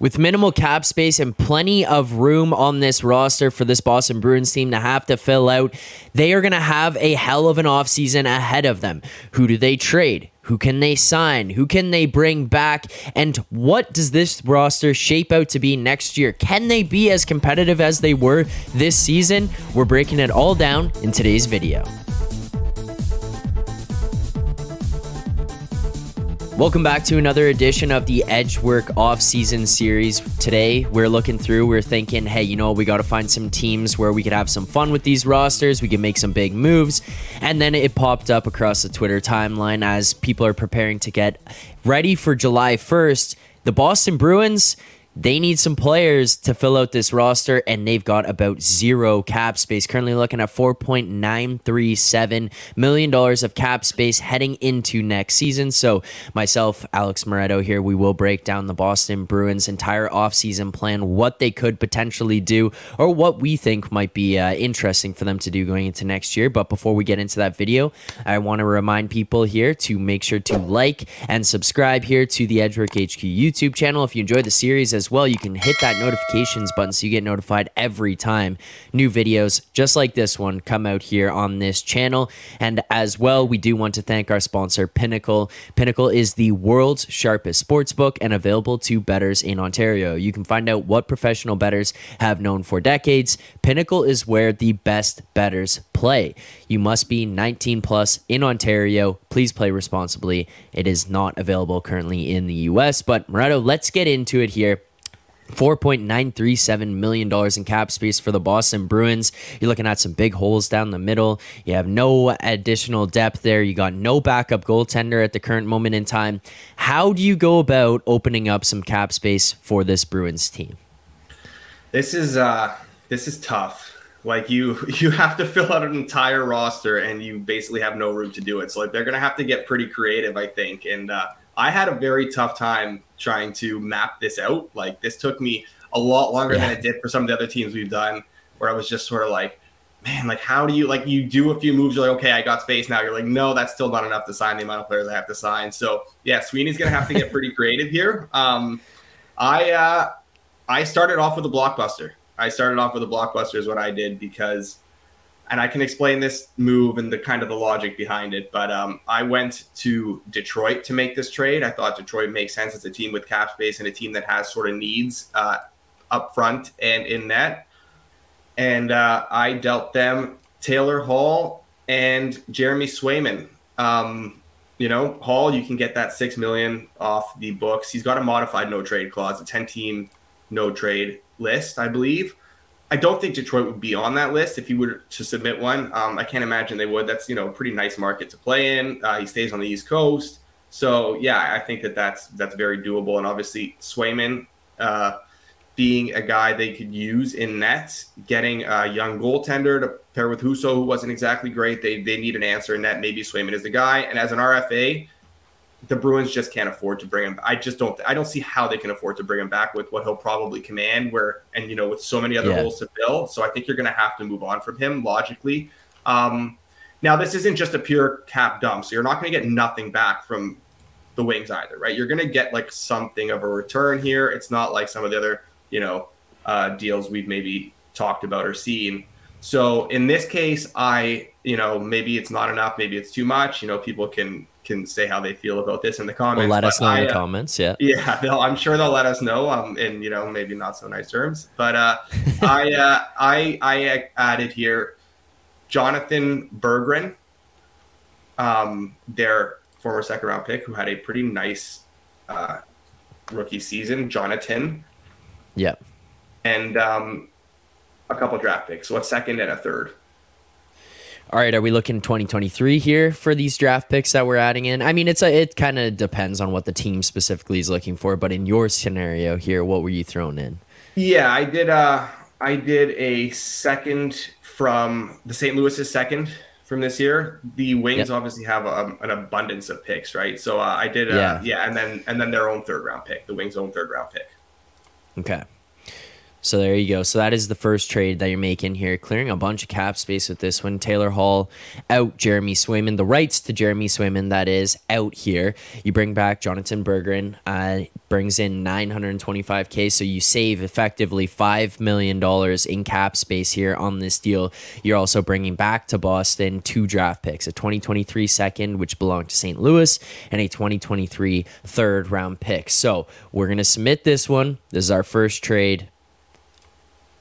With minimal cap space and plenty of room on this roster for this Boston Bruins team to have to fill out, they are going to have a hell of an offseason ahead of them. Who do they trade? Who can they sign? Who can they bring back? And what does this roster shape out to be next year? Can they be as competitive as they were this season? We're breaking it all down in today's video. Welcome back to another edition of the Edge Work off-season series. Today, we're looking through, we're thinking, hey, you know, we got to find some teams where we could have some fun with these rosters, we can make some big moves. And then it popped up across the Twitter timeline as people are preparing to get ready for July 1st. The Boston Bruins they need some players to fill out this roster, and they've got about zero cap space. Currently looking at $4.937 million of cap space heading into next season. So, myself, Alex Moretto here, we will break down the Boston Bruins' entire offseason plan, what they could potentially do, or what we think might be uh, interesting for them to do going into next year. But before we get into that video, I want to remind people here to make sure to like and subscribe here to the Edge Work HQ YouTube channel. If you enjoyed the series, as well, you can hit that notifications button so you get notified every time new videos just like this one come out here on this channel. And as well, we do want to thank our sponsor, Pinnacle. Pinnacle is the world's sharpest sports book and available to bettors in Ontario. You can find out what professional bettors have known for decades. Pinnacle is where the best bettors play. You must be 19 plus in Ontario. Please play responsibly. It is not available currently in the US. But Moretto, let's get into it here. $4.937 million in cap space for the Boston Bruins. You're looking at some big holes down the middle. You have no additional depth there. You got no backup goaltender at the current moment in time. How do you go about opening up some cap space for this Bruins team? This is uh this is tough. Like you you have to fill out an entire roster and you basically have no room to do it. So like they're going to have to get pretty creative, I think. And uh I had a very tough time trying to map this out. Like this took me a lot longer yeah. than it did for some of the other teams we've done, where I was just sort of like, man, like how do you like you do a few moves, you're like, okay, I got space now. You're like, no, that's still not enough to sign the amount of players I have to sign. So yeah, Sweeney's gonna have to get pretty creative here. Um, I uh, I started off with a blockbuster. I started off with a blockbuster is what I did because and I can explain this move and the kind of the logic behind it. But um, I went to Detroit to make this trade. I thought Detroit makes sense. It's a team with cap space and a team that has sort of needs uh, up front and in net. And uh, I dealt them Taylor Hall and Jeremy Swayman. Um, you know, Hall, you can get that six million off the books. He's got a modified no trade clause, a ten team no trade list, I believe. I don't think Detroit would be on that list if he were to submit one. Um, I can't imagine they would. That's you know a pretty nice market to play in. Uh, he stays on the East Coast, so yeah, I think that that's that's very doable. And obviously Swayman uh, being a guy they could use in net, getting a young goaltender to pair with Husso, who wasn't exactly great. They they need an answer in net. Maybe Swayman is the guy. And as an RFA, the Bruins just can't afford to bring him. I just don't. I don't see how they can afford to bring him back with what he'll probably command. Where and you know with so many other yeah. holes to fill. So I think you're going to have to move on from him logically. Um, now this isn't just a pure cap dump, so you're not going to get nothing back from the Wings either, right? You're going to get like something of a return here. It's not like some of the other you know uh, deals we've maybe talked about or seen. So in this case, I you know maybe it's not enough, maybe it's too much. You know, people can can say how they feel about this in the comments. Well, let us know I, in the uh, comments. Yeah, yeah, I'm sure they'll let us know. Um, in you know maybe not so nice terms, but uh, I uh, I I added here Jonatan Berggren, um, their former second round pick, who had a pretty nice uh, rookie season. Jonatan. Yeah. And um, a couple draft picks, so a second and a third all right, are we looking 2023 here for these draft picks that we're adding in? I mean, it's a, it kind of depends on what the team specifically is looking for, but in your scenario here, what were you thrown in? Yeah, I did. Uh, I did a second from the St. Louis's second from this year. The Wings yep. obviously have a, um, an abundance of picks, right? So uh, I did. Uh, yeah, yeah, and then and then their own third round pick, the Wings' own third round pick. Okay. So there you go. So that is the first trade that you're making here, clearing a bunch of cap space with this one. Taylor Hall out, Jeremy Swayman, the rights to Jeremy Swayman that is out here. You bring back Jonatan Berggren, uh, brings in 925k, so you save effectively five million dollars in cap space here on this deal. You're also bringing back to Boston two draft picks, a 2023 second which belonged to St. Louis, and a 2023 third round pick. So we're gonna submit this one. This is our first trade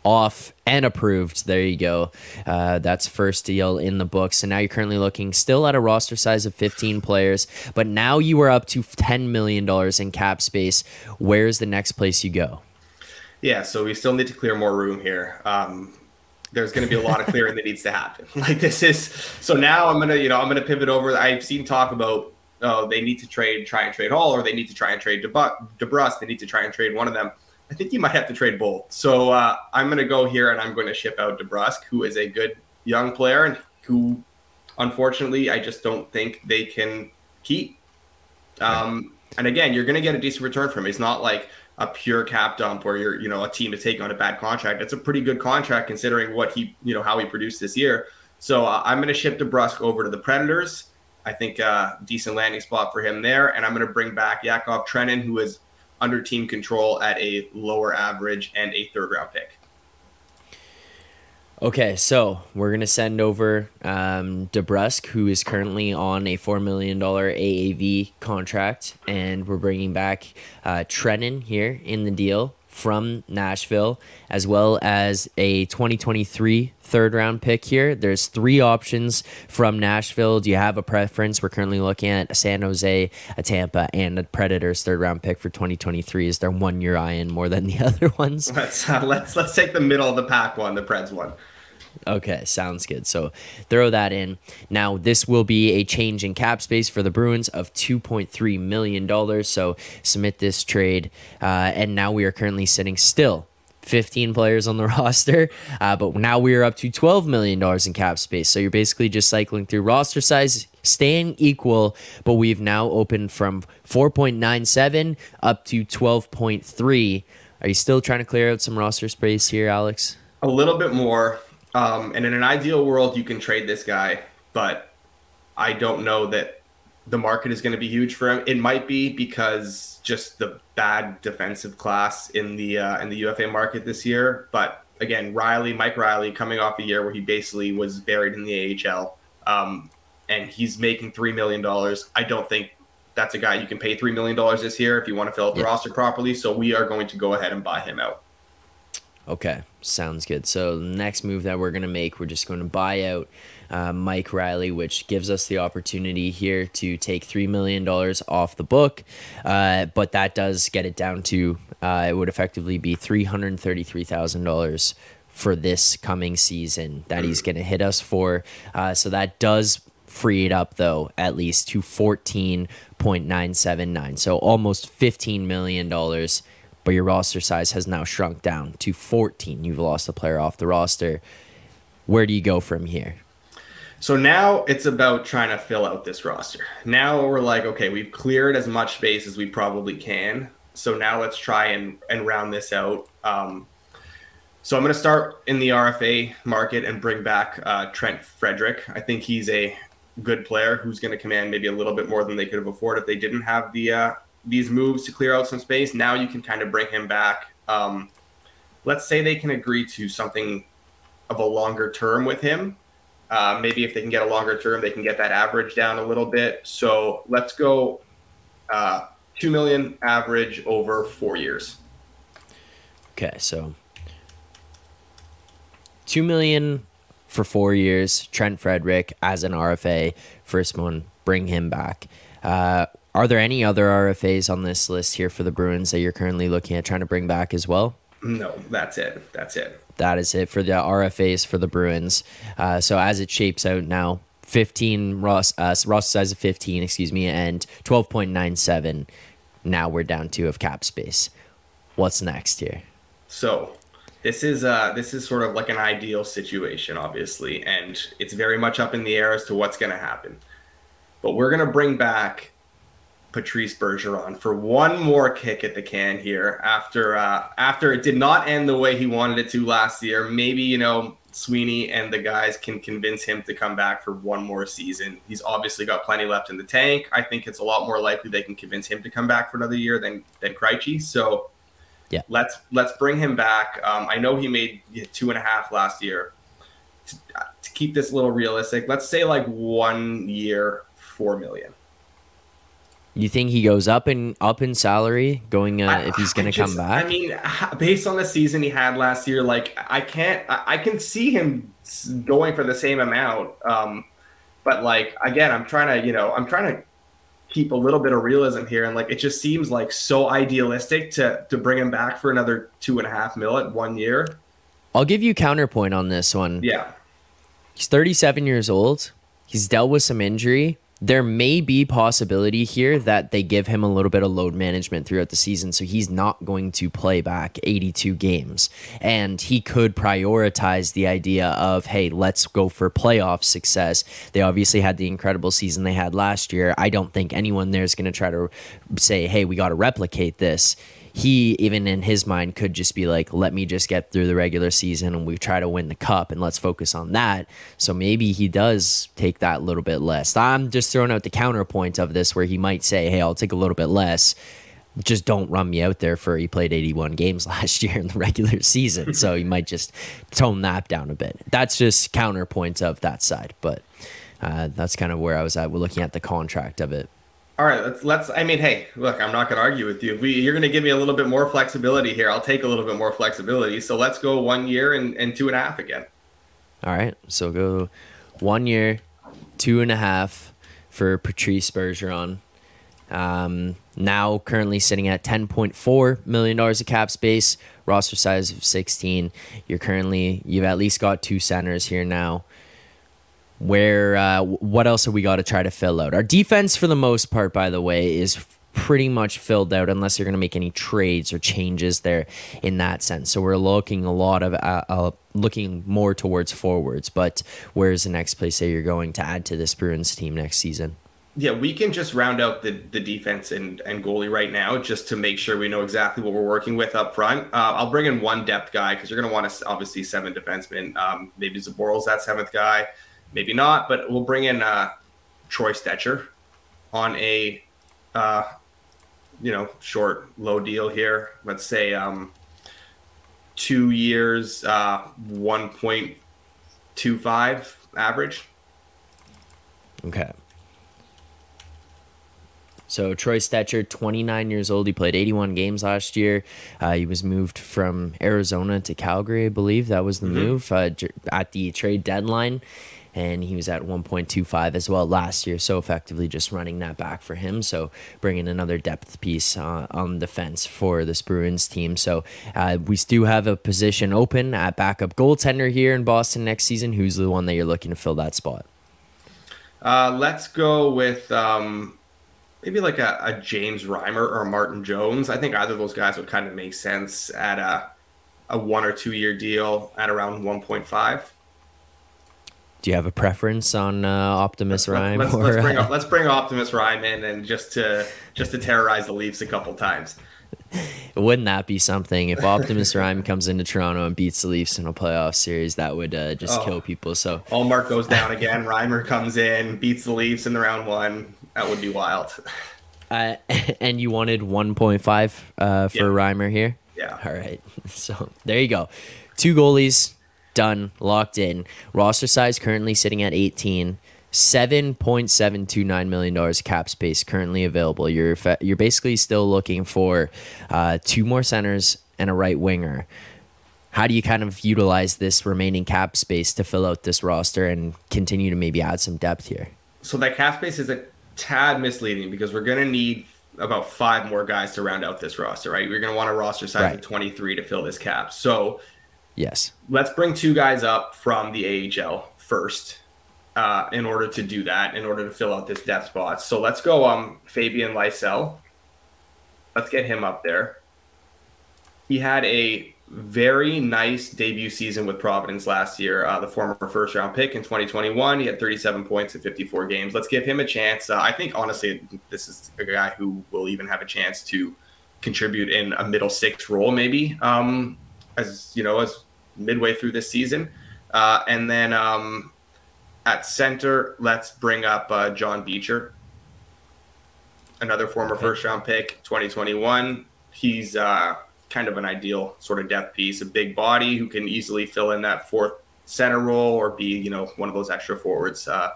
off and approved. There you go. Uh, that's first deal in the books. So now you're currently looking still at a roster size of 15 players, but now you are up to $10 million in cap space. Where's the next place you go? Yeah, so we still need to clear more room here. Um, there's going to be a lot of clearing that needs to happen. Like this is so now I'm gonna you know I'm gonna pivot over. I've seen talk about oh they need to trade try and trade Hall or they need to try and trade DeBrusk. They need to try and trade one of them. I think you might have to trade both. So uh, I'm going to go here and I'm going to ship out DeBrusk, who is a good young player and who, unfortunately, I just don't think they can keep. Um, and again, you're going to get a decent return from him. It's not like a pure cap dump where you're, you know, a team is taking on a bad contract. It's a pretty good contract considering what he, you know, how he produced this year. So uh, I'm going to ship DeBrusk over to the Predators. I think uh, decent landing spot for him there, and I'm going to bring back Yakov Trenin, who is under team control at a lower average and a third round pick. Okay, so we're gonna send over um, DeBrusk, who is currently on a four million dollar AAV contract, and we're bringing back uh, Trenin here in the deal from Nashville, as well as a 2023 third round pick here. There's three options from Nashville. Do you have a preference? We're currently looking at a San Jose, a Tampa, and a Predators third round pick for 2023. Is there one you're eyeing more than the other ones? Let's uh, let's let's take the middle of the pack one, the Preds one. Okay, sounds good. So throw that in. Now, this will be a change in cap space for the Bruins of $2.3 million. So submit this trade. Uh, and now we are currently sitting still 15 players on the roster, uh, but now we are up to $12 million in cap space. So you're basically just cycling through roster size, staying equal, but we've now opened from 4.97 up to 12.3. Are you still trying to clear out some roster space here, Alex? A little bit more. Um, and in an ideal world, you can trade this guy, but I don't know that the market is going to be huge for him. It might be because just the bad defensive class in the uh, in the UFA market this year. But again, Reilly, Mike Reilly, coming off a year where he basically was buried in the AHL, um, and he's making three million dollars. I don't think that's a guy you can pay three million dollars this year if you want to fill up the yeah. roster properly. So we are going to go ahead and buy him out. Okay, sounds good. So next move that we're gonna make, we're just going to buy out uh, Mike Reilly, which gives us the opportunity here to take three million dollars off the book, uh, but that does get it down to uh, it would effectively be three hundred thirty-three thousand dollars for this coming season that he's going to hit us for. Uh, so that does free it up though at least to fourteen point nine seven nine. So almost fifteen million dollars but your roster size has now shrunk down to 14. You've lost a player off the roster. Where do you go from here? So now it's about trying to fill out this roster. Now we're like, okay, we've cleared as much space as we probably can. So now let's try and, and round this out. Um, so I'm going to start in the RFA market and bring back uh, Trent Frederic. I think he's a good player who's going to command maybe a little bit more than they could have afforded if they didn't have the uh, these moves to clear out some space. Now you can kind of bring him back. Um, let's say they can agree to something of a longer term with him. Uh, maybe if they can get a longer term, they can get that average down a little bit. So let's go uh, two million average over four years. Okay, so two million for four years. Trent Frederic as an RFA, first one, bring him back. Uh, are there any other RFAs on this list here for the Bruins that you're currently looking at trying to bring back as well? No, that's it. That's it. That is it for the RFAs for the Bruins. Uh, so as it shapes out now, 15 Ross uh, Ross size of 15, excuse me, and 12.97. Now we're down to of cap space. What's next here? So this is uh this is sort of like an ideal situation, obviously, and it's very much up in the air as to what's going to happen. But we're going to bring back Patrice Bergeron for one more kick at the can here after uh, after it did not end the way he wanted it to last year. Maybe you know Sweeney and the guys can convince him to come back for one more season. He's obviously got plenty left in the tank. I think it's a lot more likely they can convince him to come back for another year than than Krejci. So yeah, let's let's bring him back. Um, I know he made two and a half last year. To, to keep this a little realistic, let's say like one year, four million. You think he goes up in up in salary going uh, I, if he's going to come back? I mean, based on the season he had last year, like I can't, I, I can see him going for the same amount. Um, but like again, I'm trying to, you know, I'm trying to keep a little bit of realism here, and like it just seems like so idealistic to to bring him back for another two and a half mil at one year. I'll give you counterpoint on this one. Yeah, he's 37 years old. He's dealt with some injury there may be possibility here that they give him a little bit of load management throughout the season so he's not going to play back 82 games. And he could prioritize the idea of hey let's go for playoff success. They obviously had the incredible season they had last year. I don't think anyone there is going to try to say hey we got to replicate this he even in his mind could just be like let me just get through the regular season and we try to win the cup and let's focus on that. So maybe he does take that little bit less. I'm just throwing out the counterpoint of this where he might say hey i'll take a little bit less. Just don't run me out there for he played 81 games last year in the regular season. So he might just tone that down a bit. That's just counterpoint of that side but uh, that's kind of where i was at we're looking at the contract of it all right, let's let's. I mean, hey, look, I'm not going to argue with you. We, you're going to give me a little bit more flexibility here, I'll take a little bit more flexibility. So let's go one year and, and two and a half again. All right, so go one year, two and a half for Patrice Bergeron. Um, now currently sitting at 10.4 million dollars of cap space, roster size of 16. You're currently you've at least got two centers here now where uh, what else have we got to try to fill out? Our defense, for the most part, by the way, is pretty much filled out unless you're going to make any trades or changes there in that sense. So we're looking a lot of uh, uh, looking more towards forwards. But where's the next place that you're going to add to this Bruins team next season? Yeah, we can just round out the, the defense and, and goalie right now just to make sure we know exactly what we're working with up front. Uh, I'll bring in one depth guy because you're going to want to obviously seven defensemen. Um, maybe Zboril's that seventh guy maybe not, but we'll bring in uh, Troy Stecher on a uh, you know short low deal here. Let's say um, two years, uh, one point two five average. Okay. So Troy Stecher, 29 years old. He played 81 games last year. Uh, he was moved from Arizona to Calgary, I believe. That was the mm-hmm. move uh, at the trade deadline and he was at 1.25 as well last year. So effectively, just running that back for him. So bringing another depth piece uh, on defense for this Bruins team. So uh, we do have a position open at backup goaltender here in Boston next season. Who's the one that you're looking to fill that spot? Uh, let's go with um, maybe like a, a, James Reimer or Martin Jones. I think either of those guys would kind of make sense at a, a one or two year deal at around 1.5. Do you have a preference on uh, Optimus let's, Reim? Let's, or, let's, bring, let's bring Optimus Reim in and just to just to terrorize the Leafs a couple times. Wouldn't that be something if Optimus Reim comes into Toronto and beats the Leafs in a playoff series? That would uh, just oh. kill people. So Ullmark goes down again. Reimer comes in, beats the Leafs in the round one. That would be wild. Uh, and you wanted 1.5 uh, for yeah. Reimer here. Yeah. All right. So there you go. Two goalies, done, locked in. Roster size currently sitting at 18. $7.729 million cap space currently available. You're you're basically still looking for uh, two more centers and a right winger. How do you kind of utilize this remaining cap space to fill out this roster and continue to maybe add some depth here? So that cap space is a tad misleading because we're going to need about five more guys to round out this roster, right? We're going to want a roster size right. of 23 to fill this cap. So Yes. Let's bring two guys up from the AHL first uh, in order to do that, in order to fill out this depth spot. So let's go um Fabian Lysell. Let's get him up there. He had a very nice debut season with Providence last year. Uh, the former first round pick in 2021, he had 37 points in 54 games. Let's give him a chance. Uh, I think honestly, this is a guy who will even have a chance to contribute in a middle six role, maybe um, as you know, as midway through this season. Uh, and then um, at center, let's bring up uh, John Beecher, another former okay. first round pick, 2021. He's uh, kind of an ideal sort of depth piece, a big body who can easily fill in that fourth center role or be, you know, one of those extra forwards. Uh,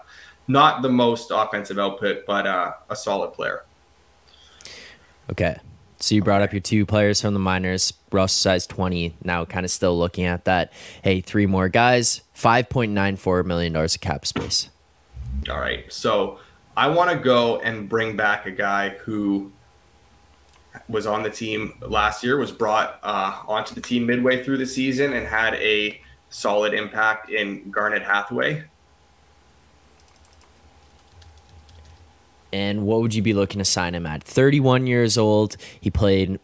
not the most offensive output, but uh, a solid player. Okay. So you brought up your two players from the minors, Russ size 20. Now kind of still looking at that. Hey, three more guys, $5.94 million of cap space. All right. So I want to go and bring back a guy who was on the team last year, was brought uh, onto the team midway through the season, and had a solid impact in Garnet Hathaway. And what would you be looking to sign him at? 31 years old. He played,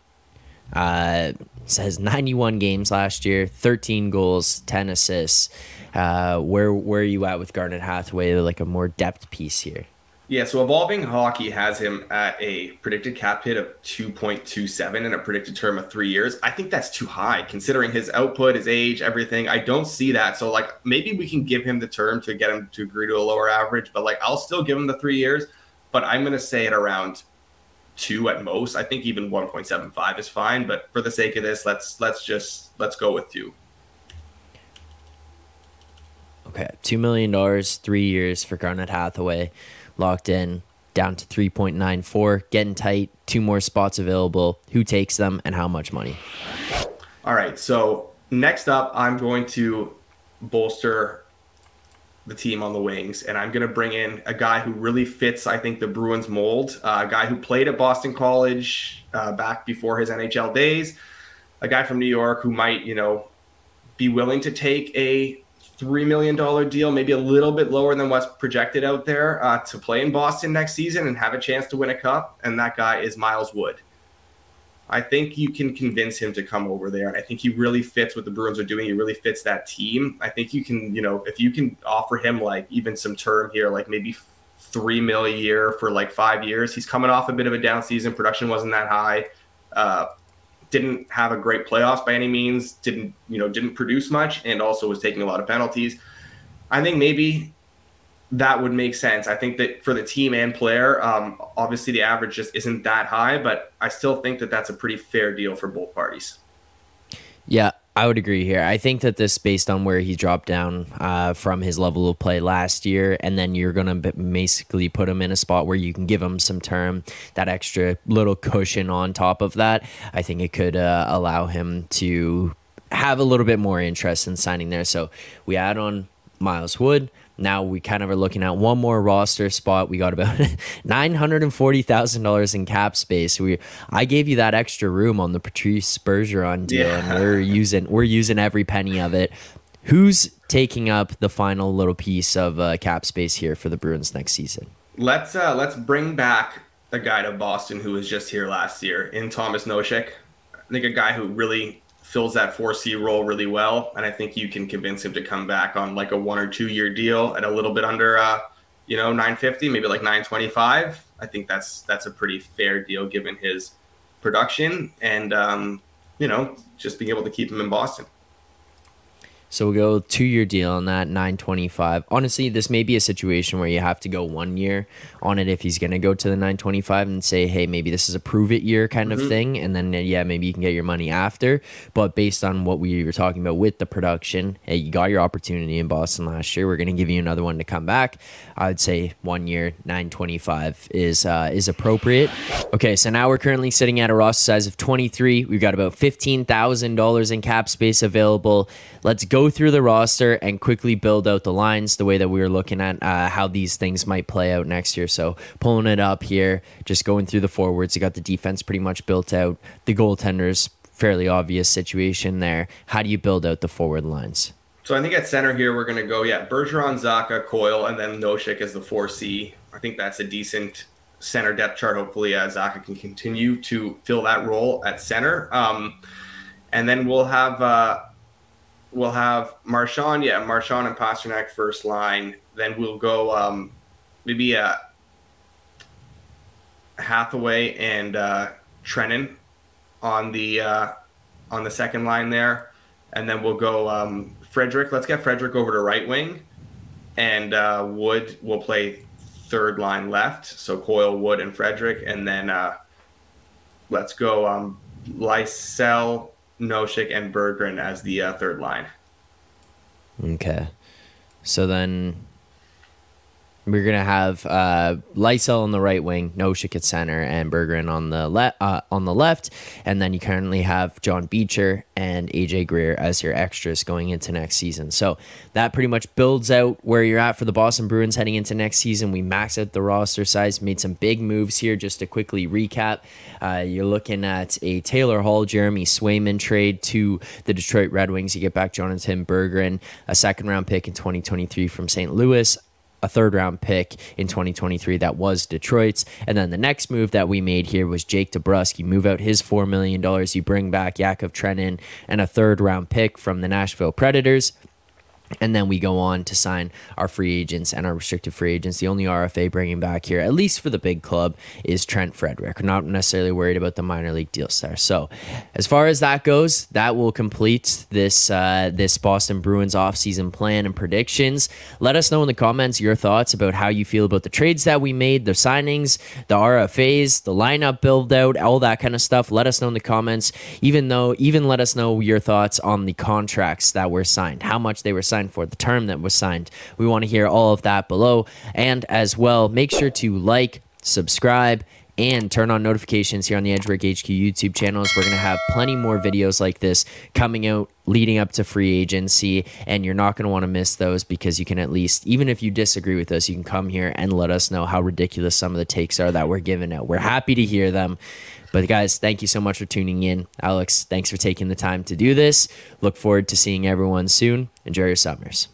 uh, says 91 games last year, 13 goals, 10 assists. Uh, where where are you at with Garnet Hathaway? Like a more depth piece here. Yeah, so Evolving Hockey has him at a predicted cap hit of 2.27 and a predicted term of three years. I think that's too high considering his output, his age, everything. I don't see that. So, like, maybe we can give him the term to get him to agree to a lower average, but like, I'll still give him the three years, but I'm going to say it around two at most. I think even 1.75 is fine, but for the sake of this, let's let's just let's go with two. Okay, two million dollars, three years for Garnet Hathaway locked in down to 3.94, getting tight, two more spots available. Who takes them and how much money? All right. So next up, I'm going to bolster the team on the wings, and I'm going to bring in a guy who really fits, I think, the Bruins mold. Uh, a guy who played at Boston College uh, back before his NHL days. A guy from New York who might, you know, be willing to take a three million dollar deal, maybe a little bit lower than what's projected out there uh, to play in Boston next season and have a chance to win a cup. And that guy is Miles Wood. I think you can convince him to come over there. I think he really fits what the Bruins are doing. He really fits that team. I think you can, you know, if you can offer him like even some term here, like maybe three mil a year for like five years. He's coming off a bit of a down season. Production wasn't that high. Uh, didn't have a great playoffs by any means, didn't, you know, didn't produce much and also was taking a lot of penalties. I think maybe that would make sense. I think that for the team and player, um, obviously the average just isn't that high, but I still think that that's a pretty fair deal for both parties. Yeah, I would agree here. I think that this, based on where he dropped down uh, from his level of play last year, and then you're going to basically put him in a spot where you can give him some term, that extra little cushion on top of that. I think it could uh, allow him to have a little bit more interest in signing there. So we add on Miles Wood. Now we kind of are looking at one more roster spot. We got about nine hundred and forty thousand dollars in cap space. We I gave you that extra room on the Patrice Bergeron deal, yeah. and we're using we're using every penny of it. Who's taking up the final little piece of uh, cap space here for the Bruins next season? Let's uh, let's bring back a guy to Boston who was just here last year in Tomas Nosek. I think a guy who really fills that 4C role really well. And I think you can convince him to come back on like a one or two year deal at a little bit under, uh, you know, 950, maybe like 925. I think that's that's a pretty fair deal given his production and, um, you know, just being able to keep him in Boston. So we'll go two year deal on that, 925. Honestly, this may be a situation where you have to go one year on it if he's going to go to the 925 and say, hey, maybe this is a prove it year kind mm-hmm. of thing. And then, yeah, maybe you can get your money after. But based on what we were talking about with the production, hey, you got your opportunity in Boston last year. We're going to give you another one to come back. I would say one year, 925 is, uh, is appropriate. Okay, so now we're currently sitting at a roster size of 23. We've got about $15,000 in cap space available. Let's go through the roster and quickly build out the lines the way that we were looking at uh, how these things might play out next year. So pulling it up here, just going through the forwards. You got the defense pretty much built out. The goaltenders, fairly obvious situation there. How do you build out the forward lines? So I think at center here we're going to go yeah Bergeron, Zacha, Coyle, and then Nosek as the four C. I think that's a decent center depth chart. Hopefully, uh, Zacha can continue to fill that role at center. Um, and then we'll have uh, we'll have Marchand, yeah, Marchand and Pastrnak first line. Then we'll go um, maybe uh, Hathaway and uh, Trenin on the uh, on the second line there, and then we'll go um, Frederic. Let's get Frederic over to right wing, and uh, Wood will play third line left. So Coyle, Wood, and Frederic, and then uh, let's go um, Lysell, Nosek, and Berggren as the uh, third line. Okay, so then we're gonna have uh, Lysell on the right wing, Nosek at center, and Berggren on the. Uh, on the left, and then you currently have John Beecher and AJ Greer as your extras going into next season. So that pretty much builds out where you're at for the Boston Bruins heading into next season. We maxed out the roster size, made some big moves here. Just to quickly recap, uh, you're looking at a Taylor Hall, Jeremy Swayman trade to the Detroit Red Wings. You get back Jonatan Berggren, a second round pick in 2023 from St. Louis, a third round pick in 2023 that was Detroit's. And then the next move that we made here was Jake DeBrusk. You move out his $4 million. You bring back Yakov Trenin and a third round pick from the Nashville Predators. And then we go on to sign our free agents and our restricted free agents. The only RFA bringing back here, at least for the big club, is Trent Frederic. Not necessarily worried about the minor league deals there. So, as far as that goes, that will complete this uh, this Boston Bruins offseason plan and predictions. Let us know in the comments your thoughts about how you feel about the trades that we made, the signings, the RFAs, the lineup build out, all that kind of stuff. Let us know in the comments. Even though, even let us know your thoughts on the contracts that were signed, how much they were signed signed for, the term that was signed. We want to hear all of that below. And as well, make sure to like, subscribe, and turn on notifications here on the Edge Work HQ YouTube channels. We're going to have plenty more videos like this coming out leading up to free agency, and you're not going to want to miss those because you can at least, even if you disagree with us, you can come here and let us know how ridiculous some of the takes are that we're giving out. We're happy to hear them. But guys, thank you so much for tuning in. Alex, thanks for taking the time to do this. Look forward to seeing everyone soon. Enjoy your summers.